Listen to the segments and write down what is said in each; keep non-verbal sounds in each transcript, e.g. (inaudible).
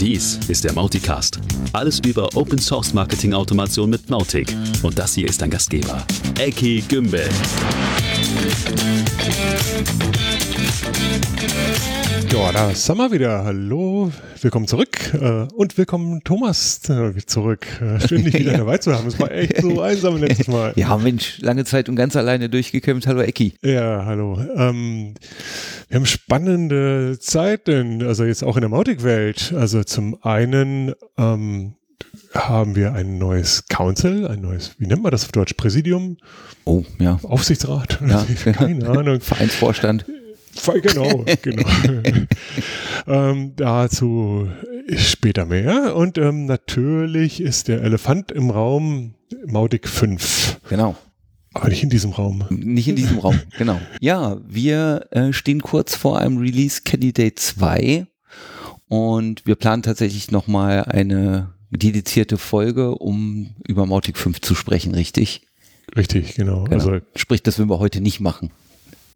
Dies ist der Mauticast. Alles über Open Source Marketing Automation mit Mautic. Und das hier ist dein Gastgeber, Eki Gümbel. Ja, da sind wir wieder. Hallo, willkommen zurück äh, und willkommen Thomas äh, zurück. Äh, schön, dich wieder (laughs) Ja. dabei zu haben. Es war echt so einsam letztes Mal. Ja, Mensch, lange Zeit und ganz alleine durchgekämpft. Hallo Ecki. Ja, hallo. Ähm, wir haben spannende Zeiten, also jetzt auch in der Mautic-Welt. Also zum einen ähm, haben wir ein neues Council, ein neues, wie nennt man das auf Deutsch, Präsidium, Oh, ja. Aufsichtsrat, Ja. (laughs) keine Ahnung. (laughs) Vereinsvorstand. Genau, genau. (laughs) ähm, dazu später mehr. Und ähm, natürlich ist der Elefant im Raum Mautic 5. Genau. Aber nicht in diesem Raum. Nicht in diesem Raum. Genau. Ja, wir äh, stehen kurz vor einem Release Candidate 2 und wir planen tatsächlich nochmal eine dedizierte Folge, um über Mautic 5 zu sprechen, richtig? Richtig, genau. Genau. Also Sprich, das würden wir heute nicht machen.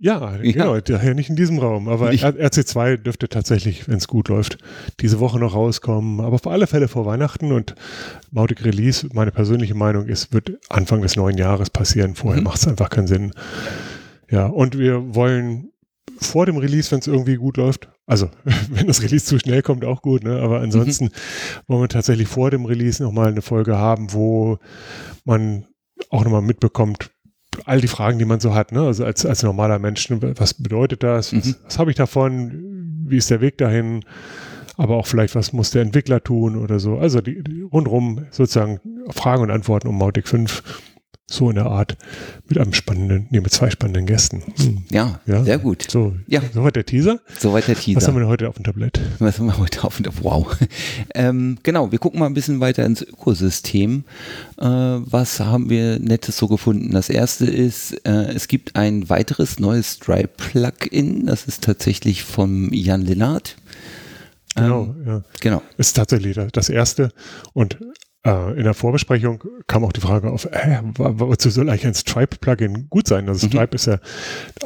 Ja, genau, daher nicht in diesem Raum. Aber R- RC2 dürfte tatsächlich, wenn es gut läuft, diese Woche noch rauskommen. Aber auf alle Fälle vor Weihnachten und Mautic Release, meine persönliche Meinung ist, wird Anfang des neuen Jahres passieren. Vorher Mhm. macht es einfach keinen Sinn. Ja, und wir wollen vor dem Release, wenn es irgendwie gut läuft, also (laughs) wenn das Release zu schnell kommt, auch gut, ne? aber ansonsten Mhm. wollen wir tatsächlich vor dem Release nochmal eine Folge haben, wo man auch nochmal mitbekommt, all die Fragen, die man so hat, ne? also als, als normaler Mensch, ne? was bedeutet das, was, Mhm. was habe ich davon, wie ist der Weg dahin, aber auch vielleicht, was muss der Entwickler tun oder so, also die, die rundrum sozusagen Fragen und Antworten um Mautic 5, so in der Art, mit einem spannenden, nee, mit zwei spannenden Gästen. Hm. Ja, Ja. sehr gut. So, Ja. soweit der Teaser. Soweit der Was Teaser. haben wir heute auf dem Tablett? Was haben wir heute auf der Wow. (laughs) Ähm, genau, wir gucken mal ein bisschen weiter ins Ökosystem. Äh, was haben wir Nettes so gefunden? Das erste ist, äh, es gibt ein weiteres neues Stripe-Plugin. Das ist tatsächlich vom Jan Lennart. Genau, Ähm, ja. Genau. Ist tatsächlich das- erste. Und in der Vorbesprechung kam auch die Frage auf, äh, wo- wozu soll eigentlich ein Stripe-Plugin gut sein? Also Mhm. Stripe ist ja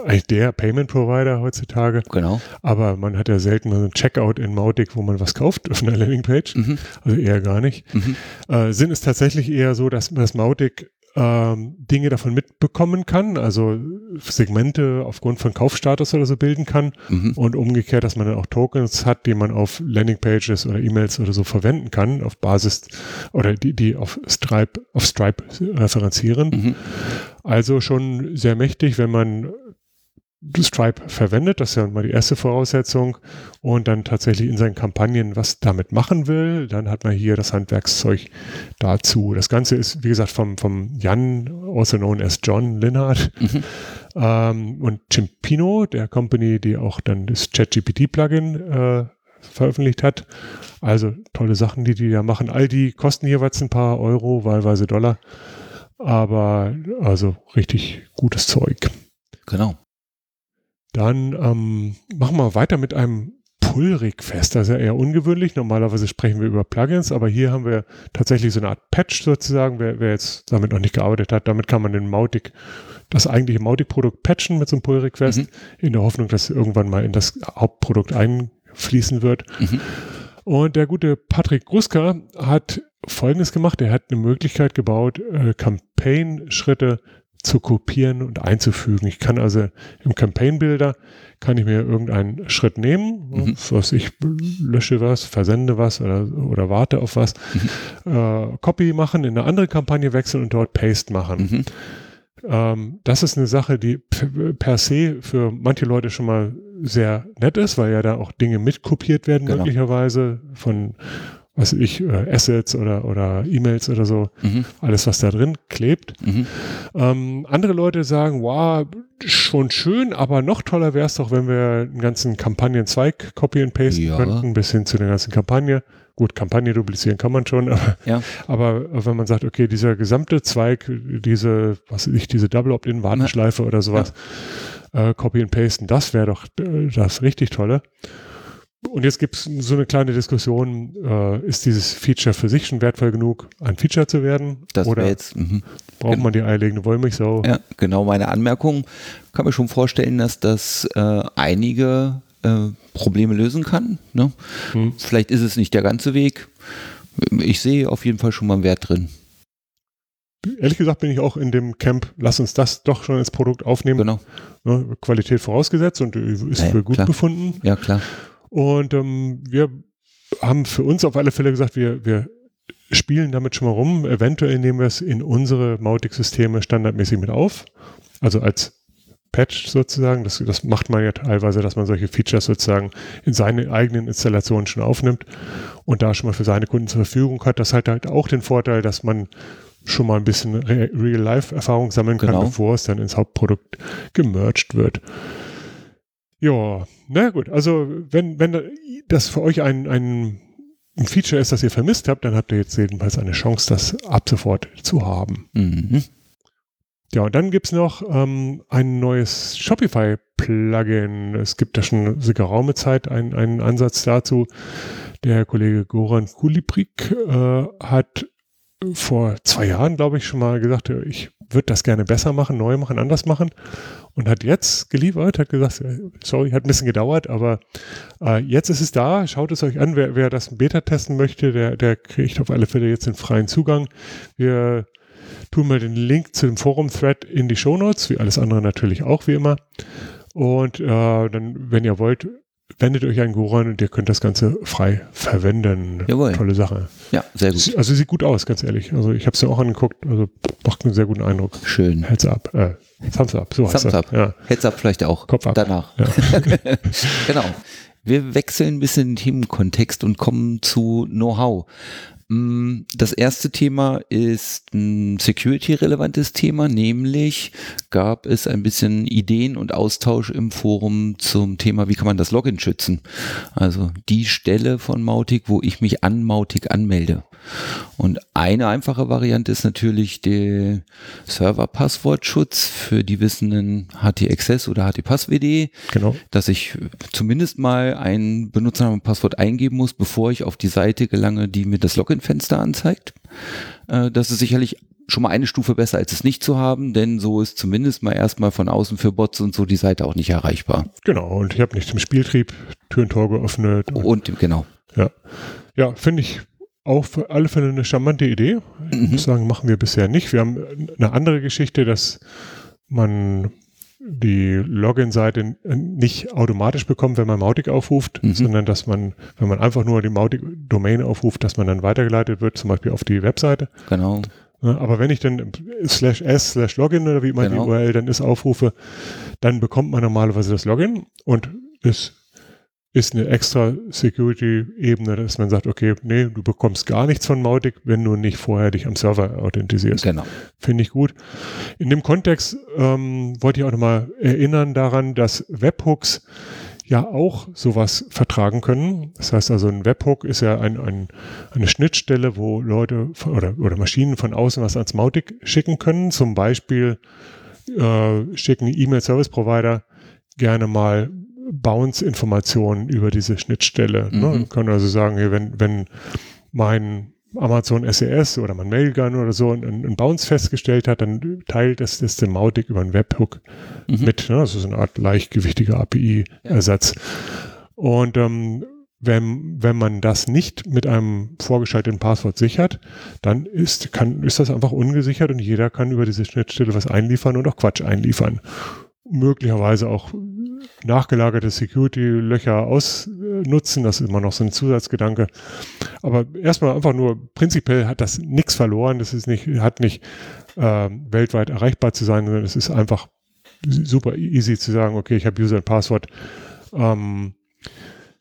eigentlich der Payment-Provider heutzutage. Genau. Aber man hat ja selten mal so ein Checkout in Mautic, wo man was kauft auf einer Landingpage. Mhm. Also eher gar nicht. Mhm. Äh, Sinn ist tatsächlich eher so, dass das Mautic ähm, Dinge davon mitbekommen kann, also Segmente aufgrund von Kaufstatus oder so bilden kann Mhm. und umgekehrt, dass man dann auch Tokens hat, die man auf Landingpages oder E-Mails oder so verwenden kann, auf Basis oder die, die auf Stripe, auf Stripe referenzieren. Mhm. Also schon sehr mächtig, wenn man Stripe verwendet, das ist ja mal die erste Voraussetzung, und dann tatsächlich in seinen Kampagnen was damit machen will, dann hat man hier das Handwerkszeug dazu. Das Ganze ist, wie gesagt, vom, vom Jan, also known as John Linnhardt, Mhm. ähm, und Cimpino, der Company, die auch dann das ChatGPT-Plugin äh, veröffentlicht hat. Also tolle Sachen, die die da machen. All die kosten jeweils ein paar Euro, wahlweise Dollar. Aber also richtig gutes Zeug. Genau. Dann ähm, machen wir weiter mit einem Pull-Request. Das ist ja eher ungewöhnlich. Normalerweise sprechen wir über Plugins, aber hier haben wir tatsächlich so eine Art Patch sozusagen. Wer, wer jetzt damit noch nicht gearbeitet hat, damit kann man den Mautic, das eigentliche Mautic-Produkt patchen mit so einem Pull-Request, Mhm. in der Hoffnung, dass irgendwann mal in das Hauptprodukt einfließen wird. Mhm. Und der gute Patrick Gruska hat Folgendes gemacht. Er hat eine Möglichkeit gebaut, äh, Campaign-Schritte zu kopieren und einzufügen. Ich kann also im Campaign-Builder kann ich mir irgendeinen Schritt nehmen, Mhm. so was ich lösche was, versende was oder, oder warte auf was, äh, Copy machen, in eine andere Kampagne wechseln und dort Paste machen. Mhm. Ähm, das ist eine Sache, die per, per se für manche Leute schon mal sehr nett ist, weil ja da auch Dinge mitkopiert werden, Genau. möglicherweise von, was weiß ich, äh, Assets oder, oder E-Mails oder so, Mhm. alles, was da drin klebt. Mhm. Ähm, andere Leute sagen, wow, schon schön, aber noch toller wäre es doch, wenn wir einen ganzen Kampagnenzweig copy and paste Ja. könnten, bis hin zu der ganzen Kampagne. Gut, Kampagne duplizieren kann man schon, (laughs) aber, Ja. aber wenn man sagt, okay, dieser gesamte Zweig, diese, was weiß ich, diese Double Opt-in-Warteschleife oder sowas, äh, copy and pasten, das wäre doch äh, das richtig tolle. Und jetzt gibt es so eine kleine Diskussion, äh, ist dieses Feature für sich schon wertvoll genug, ein Feature zu werden? Das oder jetzt. Mhm. braucht man die eierlegende Wollmilchsau? Ja, genau meine Anmerkung. Kann mir schon vorstellen, dass das äh, einige äh, Probleme lösen kann. Ne? Hm. Vielleicht ist es nicht der ganze Weg. Ich sehe auf jeden Fall schon mal einen Wert drin. Ehrlich gesagt bin ich auch in dem Camp, lass uns das doch schon ins Produkt aufnehmen. Genau. Ne, Qualität vorausgesetzt und ist ja, für gut klar. befunden. Ja, klar. Und ähm, wir haben für uns auf alle Fälle gesagt, wir, wir spielen damit schon mal rum. Eventuell nehmen wir es in unsere Mautic-Systeme standardmäßig mit auf. Also als Patch sozusagen. Das, das macht man ja teilweise, dass man solche Features sozusagen in seine eigenen Installationen schon aufnimmt und da schon mal für seine Kunden zur Verfügung hat. Das hat halt auch den Vorteil, dass man schon mal ein bisschen Real-Life-Erfahrung sammeln kann, genau. bevor es dann ins Hauptprodukt gemerged wird. Ja, na gut, also wenn, wenn das für euch ein, ein, Feature ist, das ihr vermisst habt, dann habt ihr jetzt jedenfalls eine Chance, das ab sofort zu haben. Mhm. Ja, und dann gibt es noch ähm, ein neues Shopify-Plugin. Es gibt da schon eine geraume Zeit einen, einen Ansatz dazu. Der Kollege Goran Kulibrik äh, hat vor zwei Jahren, glaube ich, schon mal gesagt, ich würde das gerne besser machen, neu machen, anders machen. Und hat jetzt geliefert, hat gesagt, sorry, hat ein bisschen gedauert, aber äh, jetzt ist es da. Schaut es euch an. Wer, wer das Beta testen möchte, der, der kriegt auf alle Fälle jetzt den freien Zugang. Wir tun mal den Link zu dem Forum-Thread in die Show Notes, wie alles andere natürlich auch, wie immer. Und äh, dann, wenn ihr wollt, wendet euch an Goran und ihr könnt das Ganze frei verwenden. Jawohl. Tolle Sache. Ja, sehr gut. Also sieht gut aus, ganz ehrlich. Also ich habe es ja auch angeguckt, also macht einen sehr guten Eindruck. Schön. Heads up. Äh, Thumbs up, so Thumbs heißt up. Ja. Heads up vielleicht auch. Kopf ab. Danach. Ja. (laughs) genau. Wir wechseln ein bisschen den Themenkontext und kommen zu Know-how. Mm, das erste Thema ist ein security-relevantes Thema, nämlich gab es ein bisschen Ideen und Austausch im Forum zum Thema, wie kann man das Login schützen? Also die Stelle von Mautic, wo ich mich an Mautic anmelde. Und eine einfache Variante ist natürlich der Server-Passwortschutz für die wissenden HT-Access oder HT-Pass-WD, genau. dass ich zumindest mal ein Benutzernamen und Passwort eingeben muss, bevor ich auf die Seite gelange, die mir das Login-Fenster anzeigt. Äh, das ist sicherlich schon mal eine Stufe besser, als es nicht zu haben, denn so ist zumindest mal erstmal von außen für Bots und so die Seite auch nicht erreichbar. Genau, und ich habe nicht im Spieltrieb Tür und Tor geöffnet. Und, und genau. Ja, ja finde ich auch für alle Fälle eine charmante Idee. Ich mhm. muss sagen, machen wir bisher nicht. Wir haben eine andere Geschichte, dass man die Login-Seite nicht automatisch bekommt, wenn man Mautic aufruft, mhm. sondern dass man, wenn man einfach nur die Mautic-Domain aufruft, dass man dann weitergeleitet wird, zum Beispiel auf die Webseite. Genau. Aber wenn ich dann slash s slash Login oder wie immer genau. die URL dann ist aufrufe, dann bekommt man normalerweise das Login und ist ist eine extra Security-Ebene, dass man sagt, okay, nee, du bekommst gar nichts von Mautic, wenn du nicht vorher dich am Server authentisierst. Genau. Finde ich gut. In dem Kontext ähm, wollte ich auch nochmal erinnern daran, dass Webhooks ja auch sowas vertragen können. Das heißt also, ein Webhook ist ja ein, ein, eine Schnittstelle, wo Leute oder, oder Maschinen von außen was ans Mautic schicken können. Zum Beispiel äh, schicken E-Mail-Service-Provider gerne mal Bounce-Informationen über diese Schnittstelle. Ne? Mhm. Ne? können also sagen, wenn, wenn mein Amazon SES oder mein Mailgun oder so einen, einen Bounce festgestellt hat, dann teilt es das den Mautic über einen Webhook mhm. mit. Ne? Das ist eine Art leichtgewichtiger API-Ersatz. Ja. Und ähm, wenn, wenn man das nicht mit einem vorgeschalteten Passwort sichert, dann ist, kann, ist das einfach ungesichert und jeder kann über diese Schnittstelle was einliefern und auch Quatsch einliefern. Möglicherweise auch nachgelagerte Security-Löcher ausnutzen. Das ist immer noch so ein Zusatzgedanke. Aber erstmal einfach nur, prinzipiell hat das nichts verloren. Das ist nicht, hat nicht äh, weltweit erreichbar zu sein, sondern es ist einfach super easy zu sagen, okay, ich habe User und Passwort. Ähm,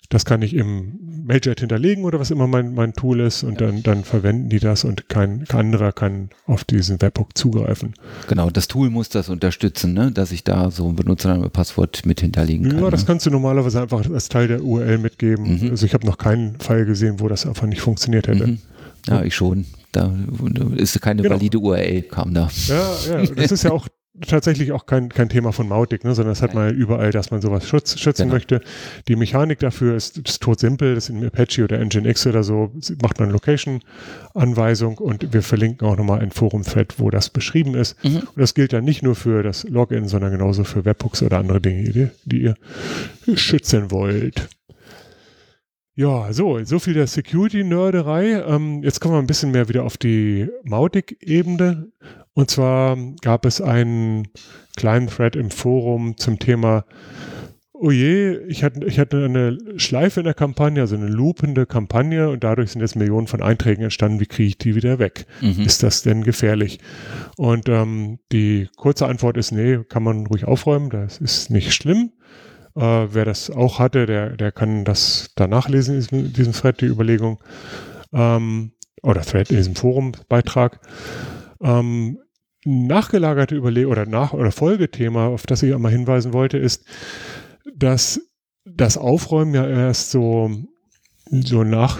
das kann ich im Mailjet hinterlegen oder was immer mein, mein Tool ist und dann, dann verwenden die das und kein, kein anderer kann auf diesen Webhook zugreifen. Genau, das Tool muss das unterstützen, ne? dass ich da so ein Benutzername, Passwort mit hinterlegen kann. Ja, das ne? kannst du normalerweise einfach als Teil der URL mitgeben. Mhm. Also ich habe noch keinen Fall gesehen, wo das einfach nicht funktioniert hätte. Mhm. Ja, ich schon. Da ist keine genau. valide URL, kam da. Ja, ja, das ist ja auch (laughs) tatsächlich auch kein, kein Thema von Mautic, ne, sondern das hat man überall, dass man sowas schutz, schützen Genau. möchte. Die Mechanik dafür ist, ist todsimpel, das ist in Apache oder Nginx oder so, macht man Location-Anweisung und wir verlinken auch nochmal ein Forum-Thread, wo das beschrieben ist. Mhm. Und das gilt dann nicht nur für das Login, sondern genauso für Webhooks oder andere Dinge, die, die ihr schützen wollt. Ja, so, so viel der Security-Nörderei. Ähm, jetzt kommen wir ein bisschen mehr wieder auf die Mautic-Ebene. Und zwar gab es einen kleinen Thread im Forum zum Thema, oh je, ich hatte, ich hatte eine Schleife in der Kampagne, also eine loopende Kampagne und dadurch sind jetzt Millionen von Einträgen entstanden. Wie kriege ich die wieder weg? Mhm. Ist das denn gefährlich? Und ähm, die kurze Antwort ist, nee, kann man ruhig aufräumen, das ist nicht schlimm. Äh, wer das auch hatte, der, der kann das da nachlesen, in diesem, diesem Thread, die Überlegung. Ähm, oder Thread in diesem Forum-Beitrag. Ähm, nachgelagerte Überlegung oder Nach- oder Folgethema, auf das ich einmal hinweisen wollte, ist, dass das Aufräumen ja erst so, so nach,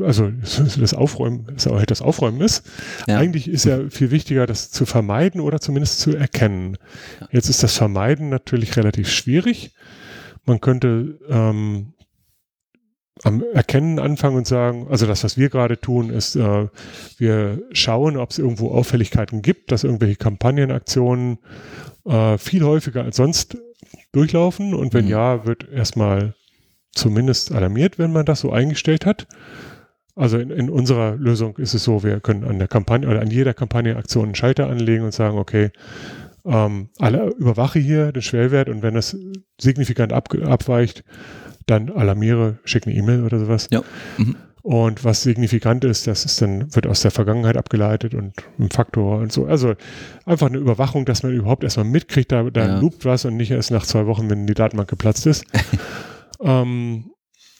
also (laughs) das Aufräumen, das halt das Aufräumen ist. Ja. Eigentlich ist ja viel wichtiger, das zu vermeiden oder zumindest zu erkennen. Jetzt ist das Vermeiden natürlich relativ schwierig. Man könnte ähm, am Erkennen anfangen und sagen, also das, was wir gerade tun, ist, äh, wir schauen, ob es irgendwo Auffälligkeiten gibt, dass irgendwelche Kampagnenaktionen äh, viel häufiger als sonst durchlaufen und wenn Mhm. ja, wird erstmal zumindest alarmiert, wenn man das so eingestellt hat. Also in, in unserer Lösung ist es so, wir können an der Kampagne oder an jeder Kampagnenaktion einen Schalter anlegen und sagen, okay, ähm, alle überwache hier den Schwellwert und wenn das signifikant ab, abweicht, dann alarmiere, schick eine E-Mail oder sowas. Ja. Mhm. Und was signifikant ist, das ist dann, wird aus der Vergangenheit abgeleitet und ein Faktor und so. Also einfach eine Überwachung, dass man überhaupt erstmal mitkriegt, da, da Ja. loopt was und nicht erst nach zwei Wochen, wenn die Datenbank geplatzt ist. (laughs) ähm,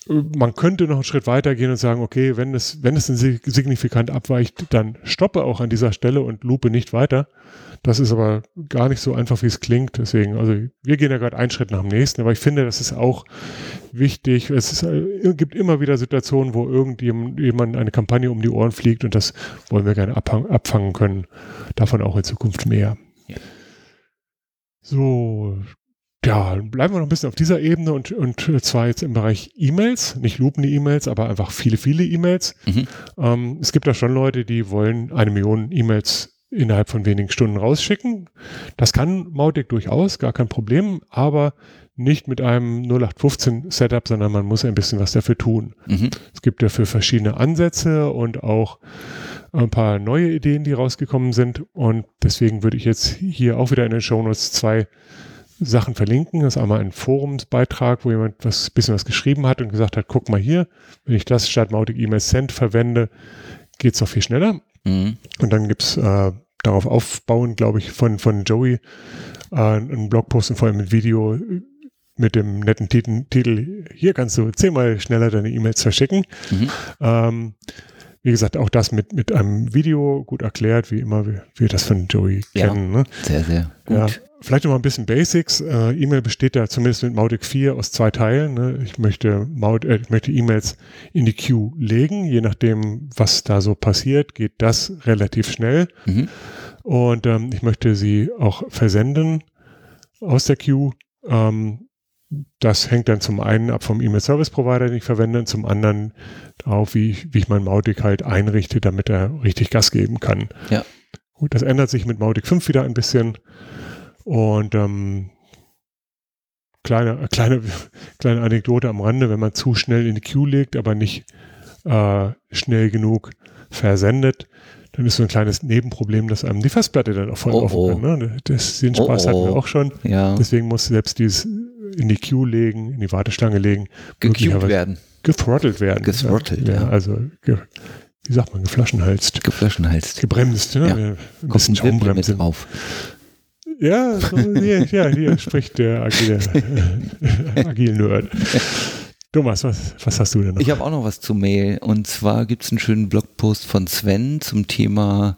man könnte noch einen Schritt weiter gehen und sagen, okay, wenn es, wenn es sig- signifikant abweicht, dann stoppe auch an dieser Stelle und lupe nicht weiter. Das ist aber gar nicht so einfach, wie es klingt. Deswegen, also wir gehen ja gerade einen Schritt nach dem nächsten, aber ich finde, das ist auch wichtig. Es ist, äh, gibt immer wieder Situationen, wo irgendjemand jemand eine Kampagne um die Ohren fliegt und das wollen wir gerne abfangen können. Davon auch in Zukunft mehr. Ja. So, ja, bleiben wir noch ein bisschen auf dieser Ebene und, und zwar jetzt im Bereich E-Mails, nicht lupende E-Mails, aber einfach viele, viele E-Mails. Mhm. Ähm, es gibt da schon Leute, die wollen eine Million E-Mails innerhalb von wenigen Stunden rausschicken. Das kann Mautic durchaus, gar kein Problem, aber nicht mit einem 0815 Setup, sondern man muss ein bisschen was dafür tun. Mhm. Es gibt dafür verschiedene Ansätze und auch ein paar neue Ideen, die rausgekommen sind. Und deswegen würde ich jetzt hier auch wieder in den Shownotes zwei Sachen verlinken. Das ist einmal ein Forumsbeitrag, wo jemand was bisschen was geschrieben hat und gesagt hat, guck mal hier, wenn ich das statt Mautic E-Mail Send verwende, geht es doch viel schneller. Mhm. Und dann gibt es äh, darauf aufbauen, glaube ich, von, von Joey äh, einen Blogpost und vor allem mit Video mit dem netten Titel, Titel hier kannst du zehnmal schneller deine E-Mails verschicken. Mhm. Ähm, wie gesagt, auch das mit, mit einem Video gut erklärt, wie immer wir, wir das von Joey Ja. kennen. Ne? Sehr, sehr gut. Ja, vielleicht noch mal ein bisschen Basics. Äh, E-Mail besteht da zumindest mit Mautic 4 aus zwei Teilen. Ne? Ich möchte Maud, äh, ich möchte E-Mails in die Queue legen. Je nachdem, was da so passiert, geht das relativ schnell. Mhm. Und ähm, ich möchte sie auch versenden aus der Queue. Ähm, das hängt dann zum einen ab vom E-Mail-Service-Provider, den ich verwende, und zum anderen auf, wie ich, wie ich mein Mautic halt einrichte, damit er richtig Gas geben kann. Ja. Gut, das ändert sich mit Mautic 5 wieder ein bisschen. Und ähm, kleine, kleine, (laughs) kleine Anekdote am Rande, wenn man zu schnell in die Queue legt, aber nicht äh, schnell genug versendet, dann ist so ein kleines Nebenproblem, dass einem die Festplatte dann auch voll Oh, laufen oh. kann. Ne? Das, den Spaß Oh, hatten wir oh. auch schon. Ja, Deswegen muss selbst dieses in die Queue legen, in die Warteschlange legen, möglicherweise werden, gethrottelt werden. Gethrottelt, ja. Also, ge, wie sagt man, geflaschenhalst. geflaschenhalst. Gebremst, ne? Ja. Ein Kommt bisschen ein Schaumbremse. drauf. Ja, so, hier, ja, hier spricht der agile, (laughs) agile Nerd. Thomas, was, was hast du denn noch? Ich habe auch noch was zu Mail. Und zwar gibt es einen schönen Blogpost von Sven zum Thema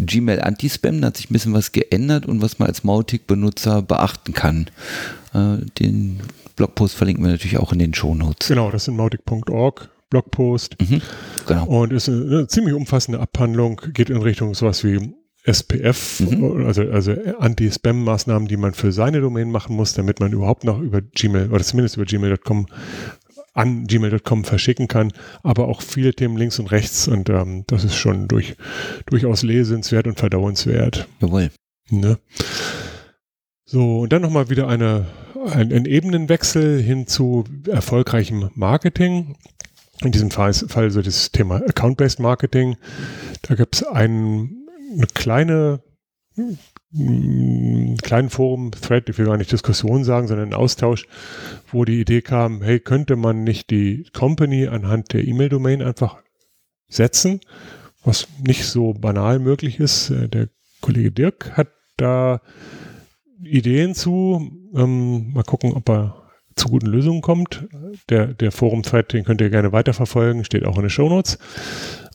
Gmail Anti-Spam. Da hat sich ein bisschen was geändert und was man als Mautic-Benutzer beachten kann. Äh, den Blogpost verlinken wir natürlich auch in den Shownotes. genau, das ist mautic.org Blogpost Mhm, genau. und ist eine, eine ziemlich umfassende Abhandlung, geht in Richtung sowas wie SPF, mhm. also, also Anti-Spam-Maßnahmen, die man für seine Domain machen muss, damit man überhaupt noch über Gmail oder zumindest über gmail.com an gmail.com verschicken kann, aber auch viele Themen links und rechts und ähm, das ist schon durch, durchaus lesenswert und verdauenswert. Jawohl. Ne? So, und dann nochmal wieder eine, ein, Ebenenwechsel hin zu erfolgreichem Marketing. In diesem Fall, Fall so das Thema Account-Based Marketing. Da gibt es ein, eine kleine kleinen Forum-Thread, ich will gar nicht Diskussion sagen, sondern einen Austausch, wo die Idee kam, hey, könnte man nicht die Company anhand der E-Mail-Domain einfach setzen, was nicht so banal möglich ist. Äh, der Kollege Dirk hat da Ideen zu. Ähm, mal gucken, ob er zu guten Lösungen kommt. Der, der Forum-Thread, den könnt ihr gerne weiterverfolgen, steht auch in den Shownotes.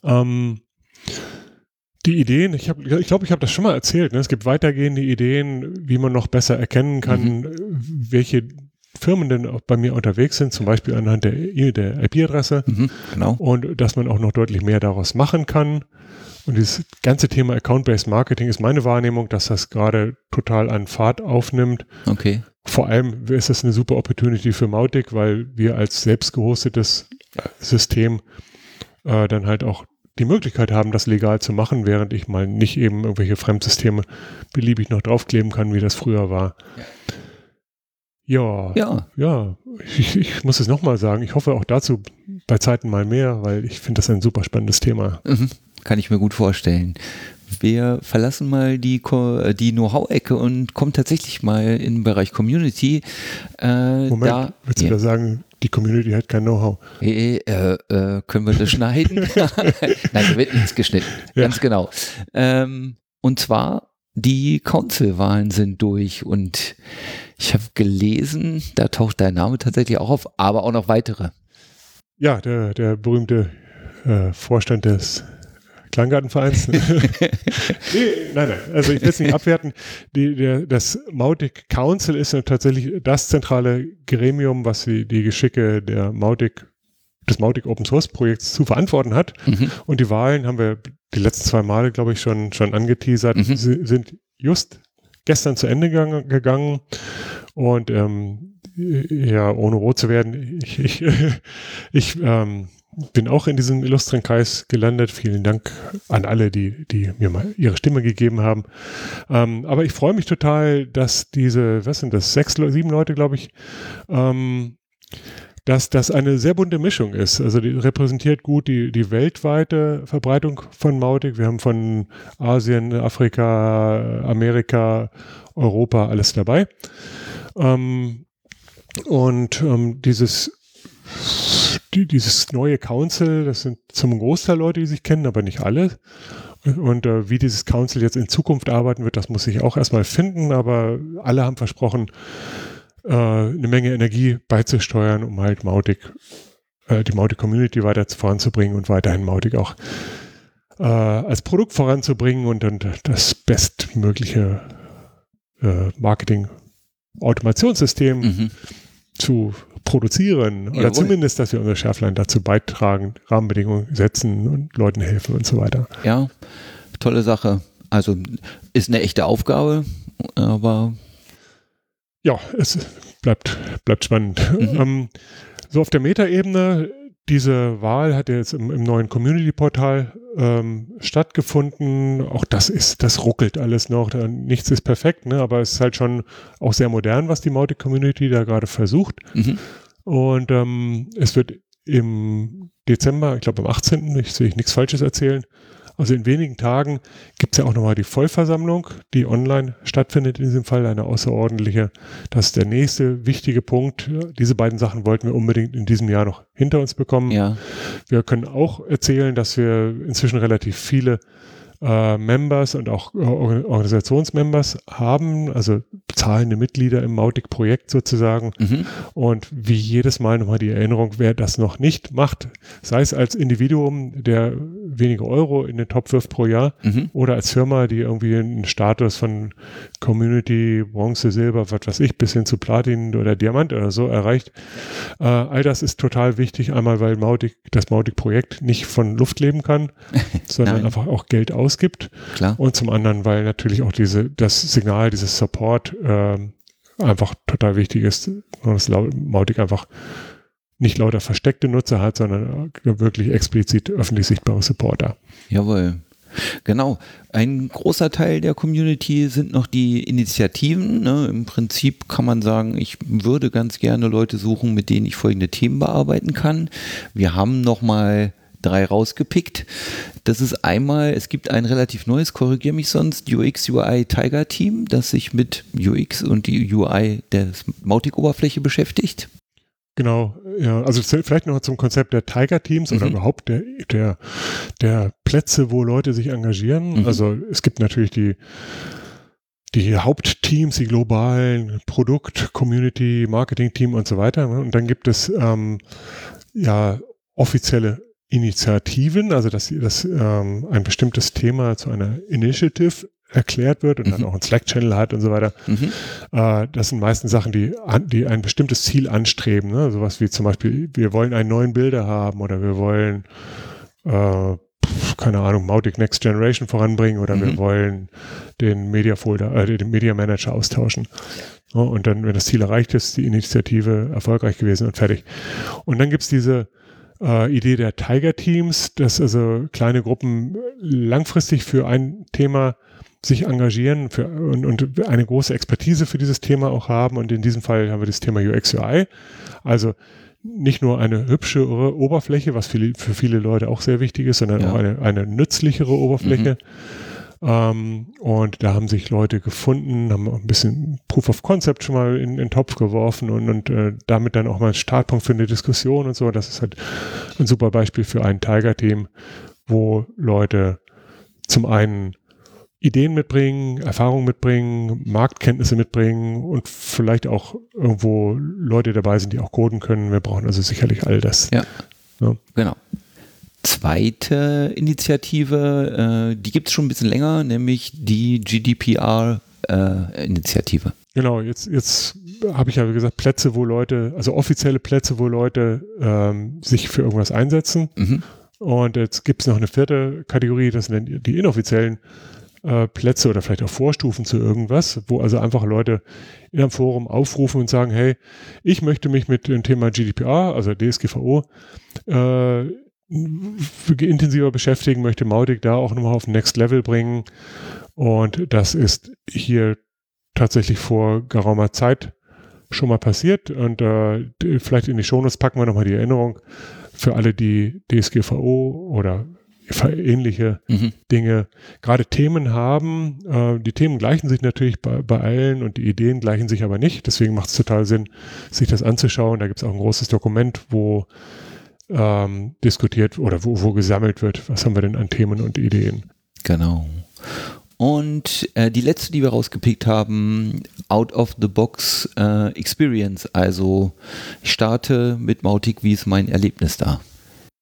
Ähm, die Ideen, ich glaube, ich, glaub, ich habe das schon mal erzählt, ne? es gibt weitergehende Ideen, wie man noch besser erkennen kann, mhm. welche Firmen denn auch bei mir unterwegs sind, zum Beispiel anhand der, der IP-Adresse. Mhm, genau. Und dass man auch noch deutlich mehr daraus machen kann. Und dieses ganze Thema Account-Based Marketing ist meine Wahrnehmung, dass das gerade total an Fahrt aufnimmt. Okay. Vor allem ist das eine super Opportunity für Mautic, weil wir als selbst gehostetes System äh, dann halt auch die Möglichkeit haben, das legal zu machen, während ich mal nicht eben irgendwelche Fremdsysteme beliebig noch draufkleben kann, wie das früher war. Ja, ja, ja. Ich, ich muss es nochmal sagen. Ich hoffe auch dazu bei Zeiten mal mehr, weil ich finde das ein super spannendes Thema. Mhm, kann ich mir gut vorstellen. Wir verlassen mal die, die Know-how-Ecke und kommen tatsächlich mal in den Bereich Community. Äh, Moment, da, willst du ja. da sagen, die Community hat kein Know-how. Hey, äh, äh, können wir das schneiden? (laughs) (laughs) Nein, da wird nichts geschnitten. Ja. Ganz genau. Ähm, und zwar, die Council-Wahlen sind durch und ich habe gelesen, da taucht dein Name tatsächlich auch auf, aber auch noch weitere. Ja, der, der berühmte äh, Vorstand des Klanggartenvereins. (laughs) nee, nein, nein. Also ich will es nicht abwerten. Die, der, das Mautic Council ist ja tatsächlich das zentrale Gremium, was die, die Geschicke der Mautic, des Mautic Open Source Projekts zu verantworten hat. Mhm. Und die Wahlen haben wir die letzten zwei Male, glaube ich, schon, schon angeteasert, mhm. sind just gestern zu Ende gegangen. Und ähm, ja, ohne rot zu werden, ich, ich, (laughs) ich ähm, bin auch in diesem illustren Kreis gelandet. Vielen Dank an alle, die, die mir mal ihre Stimme gegeben haben. Ähm, aber ich freue mich total, dass diese, was sind das, sechs, sieben Leute, glaube ich, ähm, dass das eine sehr bunte Mischung ist. Also die repräsentiert gut die, die weltweite Verbreitung von Mautic. Wir haben von Asien, Afrika, Amerika, Europa alles dabei. Ähm, und ähm, dieses die, dieses neue Council, das sind zum Großteil Leute, die sich kennen, aber nicht alle. Und äh, wie dieses Council jetzt in Zukunft arbeiten wird, das muss ich auch erstmal finden, aber alle haben versprochen, äh, eine Menge Energie beizusteuern, um halt Mautic, äh, die Mautic-Community weiter voranzubringen und weiterhin Mautic auch äh, als Produkt voranzubringen und dann das bestmögliche äh, Marketing-Automationssystem mhm. zu produzieren oder Jawohl. zumindest, dass wir unser Schärflein dazu beitragen, Rahmenbedingungen setzen und Leuten helfen und so weiter. Ja, tolle Sache. Also ist eine echte Aufgabe, aber ja, es bleibt, bleibt spannend. Mhm. Ähm, so auf der Metaebene diese Wahl hat jetzt im, im neuen Community-Portal ähm, stattgefunden. Auch das ist, das ruckelt alles noch. Nichts ist perfekt, ne? aber es ist halt schon auch sehr modern, was die Mautic-Community da gerade versucht. Mhm. Und ähm, es wird im Dezember, ich glaube am 18., ich will nichts Falsches erzählen, also in wenigen Tagen gibt es ja auch nochmal die Vollversammlung, die online stattfindet in diesem Fall, eine außerordentliche. Das ist der nächste wichtige Punkt. Diese beiden Sachen wollten wir unbedingt in diesem Jahr noch hinter uns bekommen. Ja. Wir können auch erzählen, dass wir inzwischen relativ viele äh, Members und auch äh, Organisationsmembers haben, also zahlende Mitglieder im Mautic-Projekt sozusagen. Mhm. Und wie jedes Mal nochmal die Erinnerung, wer das noch nicht macht, sei es als Individuum, der wenige Euro in den Topf wirft pro Jahr mhm. oder als Firma, die irgendwie einen Status von Community, Bronze, Silber, was weiß ich, bis hin zu Platin oder Diamant oder so erreicht. Äh, all das ist total wichtig, einmal weil Mautic, das Mautic-Projekt nicht von Luft leben kann, (laughs) sondern einfach auch Geld aus gibt. Klar. Und zum anderen, weil natürlich auch diese, das Signal, dieses Support ähm, einfach total wichtig ist, und das Mautic einfach nicht lauter versteckte Nutzer hat, sondern wirklich explizit öffentlich sichtbare Supporter. Jawohl. Genau. Ein großer Teil der Community sind noch die Initiativen. Ne? Im Prinzip kann man sagen, ich würde ganz gerne Leute suchen, mit denen ich folgende Themen bearbeiten kann. Wir haben nochmal drei rausgepickt. Das ist einmal, es gibt ein relativ neues, korrigiere mich sonst, UX UI Tiger Team, das sich mit UX und die UI der Mautic-Oberfläche beschäftigt. Genau, ja, also vielleicht noch zum Konzept der Tiger-Teams mhm. oder überhaupt der, der, der Plätze, wo Leute sich engagieren. Mhm. Also es gibt natürlich die, die Hauptteams, die globalen Produkt, Community, Marketing-Team und so weiter. Und dann gibt es ähm, ja offizielle Initiativen, also dass, dass ähm, ein bestimmtes Thema zu einer Initiative erklärt wird und mhm. dann auch einen Slack-Channel hat und so weiter. Mhm. Äh, das sind meistens Sachen, die, an, die ein bestimmtes Ziel anstreben. Ne? Sowas wie zum Beispiel, wir wollen einen neuen Bilder haben oder wir wollen, äh, keine Ahnung, Mautic Next Generation voranbringen oder mhm. wir wollen den Media Folder, äh, den Media Manager austauschen. Ja, und dann, wenn das Ziel erreicht ist, die Initiative erfolgreich gewesen und fertig. Und dann gibt's diese äh, Idee der Tiger Teams, dass also kleine Gruppen langfristig für ein Thema sich engagieren für, und, und eine große Expertise für dieses Thema auch haben. Und in diesem Fall haben wir das Thema UX UI. Also nicht nur eine hübsche Oberfläche, was für, für viele Leute auch sehr wichtig ist, sondern ja. auch eine, eine nützlichere Oberfläche. Mhm. Ähm, und da haben sich Leute gefunden, haben ein bisschen Proof of Concept schon mal in, in den Topf geworfen und, und äh, damit dann auch mal ein Startpunkt für eine Diskussion und so. Das ist halt ein super Beispiel für ein Tiger-Team, wo Leute zum einen Ideen mitbringen, Erfahrungen mitbringen, Marktkenntnisse mitbringen und vielleicht auch irgendwo Leute dabei sind, die auch coden können. Wir brauchen also sicherlich all das. Ja, ja. genau. Zweite Initiative, äh, die gibt es schon ein bisschen länger, nämlich die GDPR-Initiative. Äh, genau, jetzt, jetzt habe ich ja gesagt, Plätze, wo Leute, also offizielle Plätze, wo Leute ähm, sich für irgendwas einsetzen. Mhm. Und jetzt gibt es noch eine vierte Kategorie, das sind die inoffiziellen äh, Plätze oder vielleicht auch Vorstufen zu irgendwas, wo also einfach Leute in einem Forum aufrufen und sagen, hey, ich möchte mich mit dem Thema GDPR, also DSGVO, äh, intensiver beschäftigen, möchte Mautic da auch nochmal auf Next Level bringen. Und das ist hier tatsächlich vor geraumer Zeit schon mal passiert. Und äh, vielleicht in die Shownotes packen wir nochmal die Erinnerung für alle, die DSGVO oder ähnliche mhm. Dinge, gerade Themen haben. Äh, die Themen gleichen sich natürlich bei, bei allen und die Ideen gleichen sich aber nicht. Deswegen macht es total Sinn, sich das anzuschauen. Da gibt es auch ein großes Dokument, wo ähm, diskutiert oder wo, wo gesammelt wird, was haben wir denn an Themen und Ideen. Genau. Und äh, die letzte, die wir rausgepickt haben, Out of the Box äh, Experience. Also ich starte mit Mautic, wie ist mein Erlebnis da?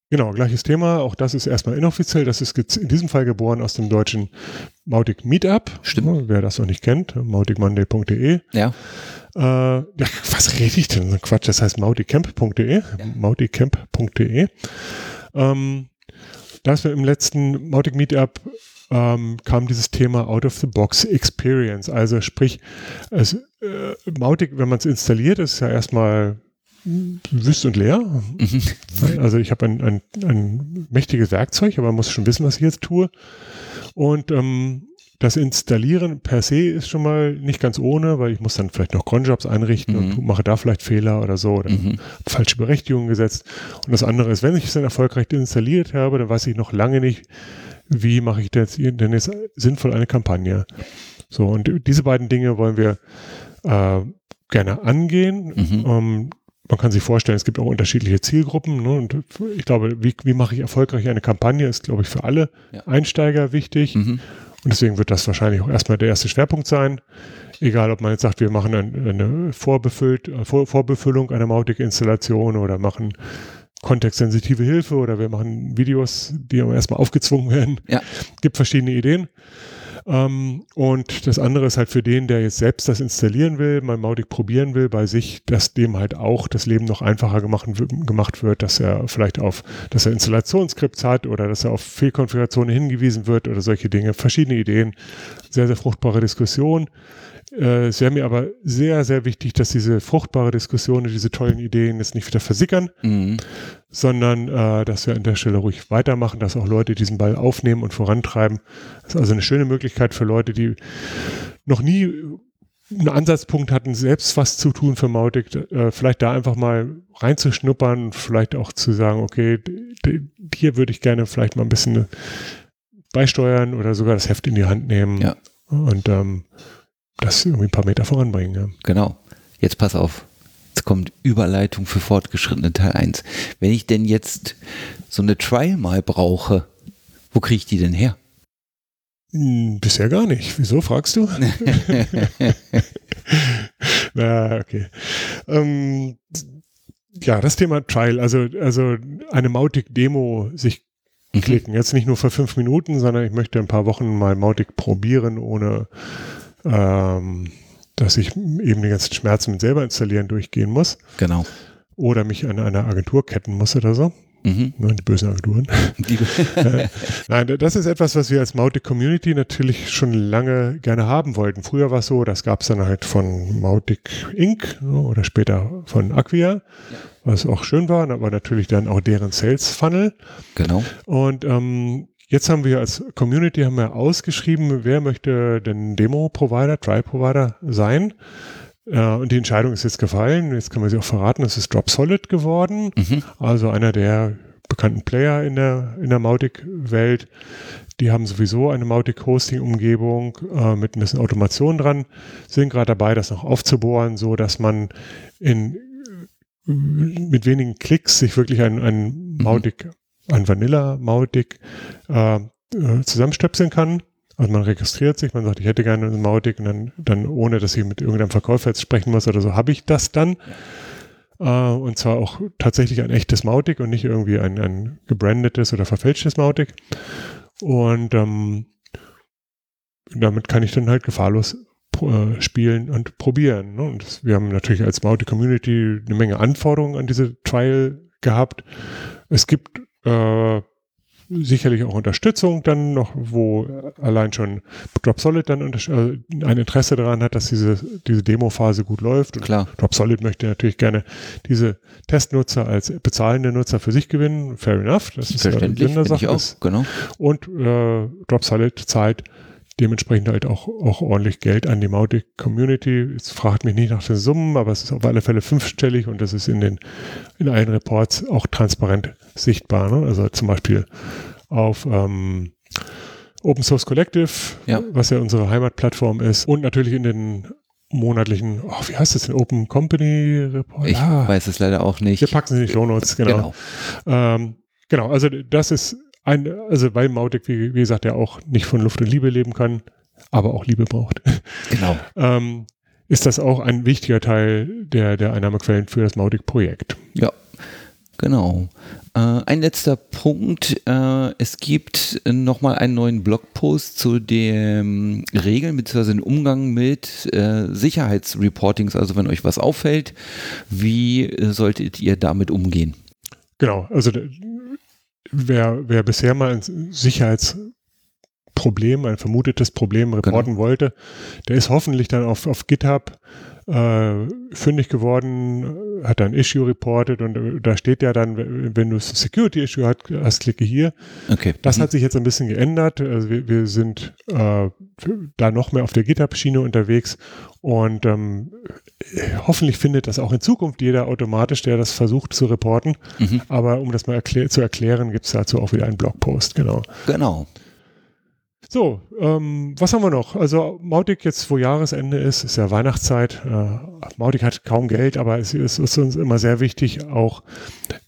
Genau, gleiches Thema. Auch das ist erstmal inoffiziell. Das ist in diesem Fall geboren aus dem deutschen Mautic Meetup. Stimmt. Wer das noch nicht kennt, mauticmonday.de. Ja. Äh, ja. Was rede ich denn? Quatsch, das heißt mauticamp.de. Ja. mauticamp.de. Ähm, da wir im letzten Mautic Meetup ähm, kam dieses Thema Out of the Box Experience. Also sprich, es, äh, Mautic, wenn man es installiert, ist ja erstmal wüst und leer. Mhm. Also ich habe ein, ein, ein mächtiges Werkzeug, aber man muss schon wissen, was ich jetzt tue. Und ähm, das Installieren per se ist schon mal nicht ganz ohne, weil ich muss dann vielleicht noch Cronjobs einrichten mhm. und mache da vielleicht Fehler oder so oder mhm. falsche Berechtigungen gesetzt. Und das andere ist, wenn ich es dann erfolgreich installiert habe, dann weiß ich noch lange nicht, wie mache ich das denn jetzt sinnvoll eine Kampagne. So, und diese beiden Dinge wollen wir äh, gerne angehen. Mhm. Um, man kann sich vorstellen, es gibt auch unterschiedliche Zielgruppen. Ne? Und ich glaube, wie, wie mache ich erfolgreich eine Kampagne, ist, glaube ich, für alle ja. Einsteiger wichtig. Mhm. Und deswegen wird das wahrscheinlich auch erstmal der erste Schwerpunkt sein. Egal, ob man jetzt sagt, wir machen ein, eine Vorbefüllt, Vor, Vorbefüllung einer Mautic-Installation oder machen kontextsensitive Hilfe oder wir machen Videos, die erstmal aufgezwungen werden. Ja. Gibt verschiedene Ideen. Ähm, und das andere ist halt für den, der jetzt selbst das installieren will, mal Mautic probieren will bei sich, dass dem halt auch das Leben noch einfacher gemacht, gemacht wird, dass er vielleicht auf, dass er Installationsskripts hat oder dass er auf Fehlkonfigurationen hingewiesen wird oder solche Dinge. Verschiedene Ideen. Sehr, sehr fruchtbare Diskussion. Äh, es wäre mir aber sehr, sehr wichtig, dass diese fruchtbare Diskussion und diese tollen Ideen jetzt nicht wieder versickern, mhm. sondern äh, dass wir an der Stelle ruhig weitermachen, dass auch Leute diesen Ball aufnehmen und vorantreiben. Das ist also eine schöne Möglichkeit für Leute, die noch nie einen Ansatzpunkt hatten, selbst was zu tun für Mautic, äh, vielleicht da einfach mal reinzuschnuppern, vielleicht auch zu sagen, okay, hier würde ich gerne vielleicht mal ein bisschen beisteuern oder sogar das Heft in die Hand nehmen. Ja. Und ähm, das irgendwie ein paar Meter voranbringen. Ja. Genau. Jetzt pass auf. Jetzt kommt Überleitung für fortgeschrittene Teil 1. Wenn ich denn jetzt so eine Trial mal brauche, wo kriege ich die denn her? Hm, bisher gar nicht. Wieso fragst du? (laughs) Na, okay. Ähm, ja, das Thema Trial, also, also eine Mautic-Demo sich mhm. klicken. Jetzt nicht nur für fünf Minuten, sondern ich möchte ein paar Wochen mal Mautic probieren, ohne ähm, dass ich eben die ganzen Schmerzen mit selber installieren durchgehen muss. Genau. Oder mich an einer Agentur ketten muss oder so. Mhm. Nur die bösen Agenturen. (laughs) Die (laughs) äh, Nein, das ist etwas, was wir als Mautic Community natürlich schon lange gerne haben wollten. Früher war es so, das gab es dann halt von Mautic Inc. oder später von Acquia, ja. was auch schön war, aber natürlich dann auch deren Sales Funnel. Genau. Und ähm, Jetzt haben wir als Community haben wir ausgeschrieben, wer möchte denn Demo-Provider, Try-Provider sein. Äh, und die Entscheidung ist jetzt gefallen. Jetzt können wir sie auch verraten. Es ist Drop Solid geworden. Mhm. Also einer der bekannten Player in der, in der Mautic-Welt. Die haben sowieso eine Mautic-Hosting-Umgebung äh, mit ein bisschen Automation dran. Sind gerade dabei, das noch aufzubohren, so dass man in, mit wenigen Klicks sich wirklich ein, ein mhm. Mautic ein Vanilla-Mautic äh, äh, zusammenstöpseln kann. Also man registriert sich, man sagt, ich hätte gerne einen Mautic und dann, dann ohne, dass ich mit irgendeinem Verkäufer jetzt sprechen muss oder so, habe ich das dann. Äh, und zwar auch tatsächlich ein echtes Mautic und nicht irgendwie ein, ein gebrandetes oder verfälschtes Mautic. Und ähm, damit kann ich dann halt gefahrlos äh, spielen und probieren. Ne? Und das, wir haben natürlich als Mautic Community eine Menge Anforderungen an diese Trial gehabt. Es gibt äh, sicherlich auch Unterstützung dann noch, wo allein schon Drop Solid dann äh, ein Interesse daran hat, dass diese, diese Demo-Phase gut läuft. Und Klar. Drop Solid möchte natürlich gerne diese Testnutzer als bezahlende Nutzer für sich gewinnen. Fair enough. Das ist Verständlich, ja Sache. Ich auch, genau. Und äh, Drop Solid zahlt dementsprechend halt auch, auch ordentlich Geld an die Mautic Community. Es fragt mich nicht nach den Summen, aber es ist auf alle Fälle fünfstellig und das ist in den, in allen Reports auch transparent sichtbar. Ne? Also zum Beispiel auf ähm, Open Source Collective, ja. was ja unsere Heimatplattform ist und natürlich in den monatlichen, oh, wie heißt das denn, Open Company Report? Ich ah, weiß es leider auch nicht. Wir packen sie in die Show Notes, genau. Genau. Ähm, genau, also das ist ein, also weil Mautic, wie, wie gesagt, ja auch nicht von Luft und Liebe leben kann, aber auch Liebe braucht. (laughs) Genau. ähm, ist das auch ein wichtiger Teil der, der Einnahmequellen für das Mautic-Projekt. Ja, genau. Äh, ein letzter Punkt. Äh, es gibt nochmal einen neuen Blogpost zu den Regeln bzw. den Umgang mit äh, Sicherheitsreportings. Also wenn euch was auffällt, wie solltet ihr damit umgehen? Genau, also wer, wer bisher mal ein Sicherheitsproblem, ein vermutetes Problem reporten genau. wollte, der ist hoffentlich dann auf, auf GitHub äh, fündig geworden, hat ein Issue reported und äh, da steht ja dann, wenn du Security Issue hast, hast klicke hier. Okay. Das mhm. hat sich jetzt ein bisschen geändert. Also wir, wir sind äh, da noch mehr auf der GitHub-Schiene unterwegs und ähm, hoffentlich findet das auch in Zukunft jeder automatisch, der das versucht zu reporten. Mhm. Aber um das mal erklär zu erklären, gibt es dazu auch wieder einen Blogpost, genau. Genau. So, ähm, was haben wir noch? Also Mautic jetzt, wo Jahresende ist, ist ja Weihnachtszeit. Äh, Mautic hat kaum Geld, aber es, es ist uns immer sehr wichtig, auch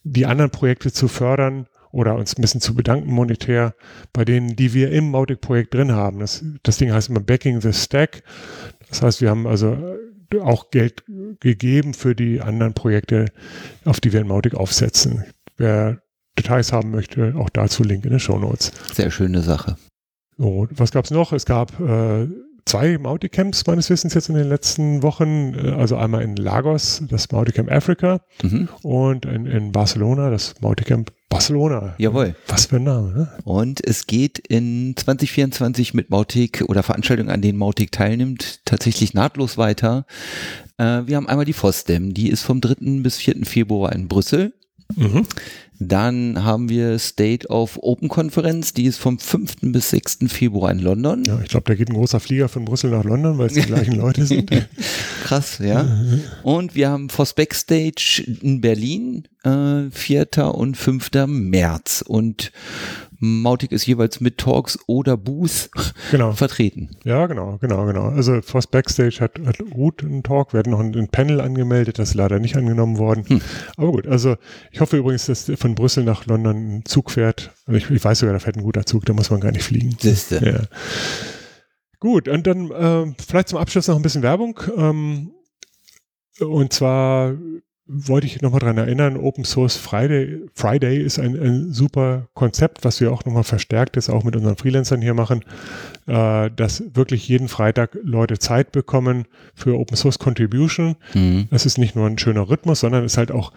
die anderen Projekte zu fördern oder uns ein bisschen zu bedanken monetär bei denen, die wir im Mautic-Projekt drin haben. Das, das Ding heißt immer Backing the Stack. Das heißt, wir haben also auch Geld gegeben für die anderen Projekte, auf die wir in Mautic aufsetzen. Wer Details haben möchte, auch dazu Link in den Show Notes. Sehr schöne Sache. So, was gab es noch? Es gab äh, zwei Mauticamps meines Wissens jetzt in den letzten Wochen. Äh, Also einmal in Lagos, das Mauticamp Africa Mhm. und in, in Barcelona, das Mauticamp Barcelona. Jawohl. Was für ein Name, ne? Und es geht in 2024 mit Mautic oder Veranstaltungen, an denen Mautic teilnimmt, tatsächlich nahtlos weiter. Äh, wir haben einmal die FOSDEM, die ist vom 3. bis 4. Februar in Brüssel. Mhm. Dann haben wir State of Open Konferenz, die ist vom 5. bis 6. Februar in London. Ja, ich glaube, da geht ein großer Flieger von Brüssel nach London, weil es die gleichen Leute sind. (laughs) Krass, ja. Und wir haben FOSS Backstage in Berlin, äh, 4. und 5. März. Und Mautic ist jeweils mit Talks oder Booth (laughs) Genau. vertreten. Ja, genau, genau, genau. Also Force Backstage hat, hat gut einen Talk. Wir hatten noch ein, ein Panel angemeldet, das ist leider nicht angenommen worden. Hm. Aber gut, also ich hoffe übrigens, dass von Brüssel nach London ein Zug fährt. Also ich, ich weiß sogar, da fährt ein guter Zug, da muss man gar nicht fliegen. Siehste. Ja. Gut, und dann ähm, vielleicht zum Abschluss noch ein bisschen Werbung. Ähm, und zwar wollte ich nochmal dran erinnern, Open Source Friday, Friday ist ein, ein super Konzept, was wir auch nochmal verstärkt jetzt auch mit unseren Freelancern hier machen, äh, dass wirklich jeden Freitag Leute Zeit bekommen für Open Source Contribution. Mhm. Das ist nicht nur ein schöner Rhythmus, sondern ist halt auch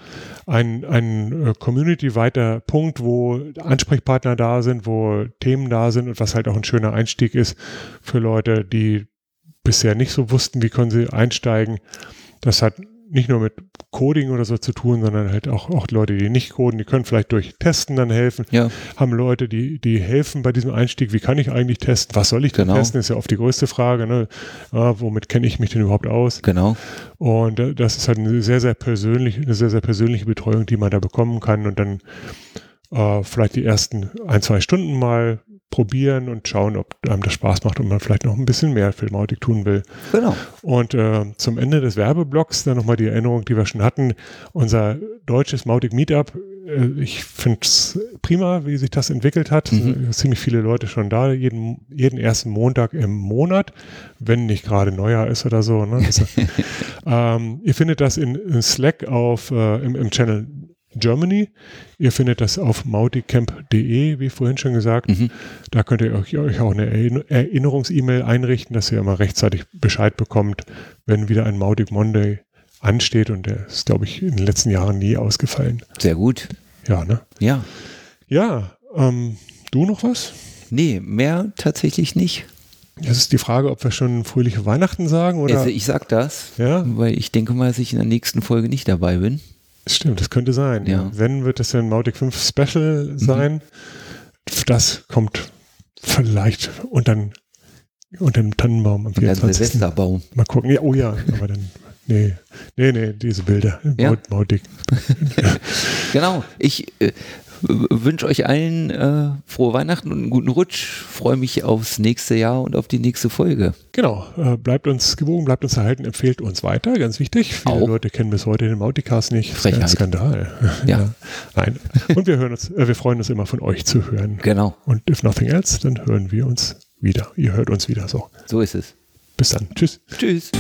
ein, ein äh, community-weiter Punkt, wo Ansprechpartner da sind, wo Themen da sind und was halt auch ein schöner Einstieg ist für Leute, die bisher nicht so wussten, wie können sie einsteigen. Das hat nicht nur mit Coding oder so zu tun, sondern halt auch, auch Leute, die nicht coden, die können vielleicht durch Testen dann helfen. Ja, Haben Leute, die, die helfen bei diesem Einstieg, wie kann ich eigentlich testen? Was soll ich denn Genau. testen? Ist ja oft die größte Frage. Ne? Ja, womit kenne ich mich denn überhaupt aus? genau. Und äh, das ist halt eine sehr, sehr persönliche, eine sehr, sehr persönliche Betreuung, die man da bekommen kann und dann äh, vielleicht die ersten ein, zwei Stunden mal probieren und schauen, ob einem das Spaß macht und man vielleicht noch ein bisschen mehr für Mautic tun will. Genau. Und äh, zum Ende des Werbeblocks dann nochmal die Erinnerung, die wir schon hatten. Unser deutsches Mautic Meetup. Äh, ich finde es prima, wie sich das entwickelt hat. Mhm. Äh, ziemlich viele Leute schon da, jeden, jeden ersten Montag im Monat, wenn nicht gerade Neujahr ist oder so. Ne? Also, (laughs) ähm, ihr findet das in, in Slack auf, äh, im, im Channel Germany. Ihr findet das auf mauticamp.de, wie vorhin schon gesagt. Mhm. Da könnt ihr euch, euch auch eine Erinner- Erinnerungs-E-Mail einrichten, dass ihr immer rechtzeitig Bescheid bekommt, wenn wieder ein Mautic Monday ansteht. Und der ist, glaube ich, in den letzten Jahren nie ausgefallen. Sehr gut. Ja, ne? Ja. Ja, ähm, du noch was? Nee, mehr tatsächlich nicht. Jetzt ist die Frage, ob wir schon fröhliche Weihnachten sagen oder. Also ich sag das, ja, weil ich denke mal, dass ich in der nächsten Folge nicht dabei bin. Stimmt, das könnte sein. Ja. Wenn, wird es ja ein Mautic 5 Special sein. Das kommt vielleicht unter, den- unter dem Tannenbaum am Und dann 24. Silvesterbaum. Mal gucken. Ja, oh ja, aber dann. Nee, nee, nee, diese Bilder. Ja. Maut, Mautic. (laughs) Genau. Ich äh, wünsche euch allen äh, frohe Weihnachten und einen guten Rutsch. Freue mich aufs nächste Jahr und auf die nächste Folge. Genau, äh, bleibt uns gewogen, bleibt uns erhalten, empfehlt uns weiter, ganz wichtig. Viele Auch. Leute kennen bis heute den Mauticast nicht. Frechheit. Skandal. (laughs) Ja. Nein. Und wir hören uns, äh, wir freuen uns immer von euch zu hören. Genau. Und if nothing else, dann hören wir uns wieder. Ihr hört uns wieder so. So ist es. Bis dann. Tschüss. Tschüss.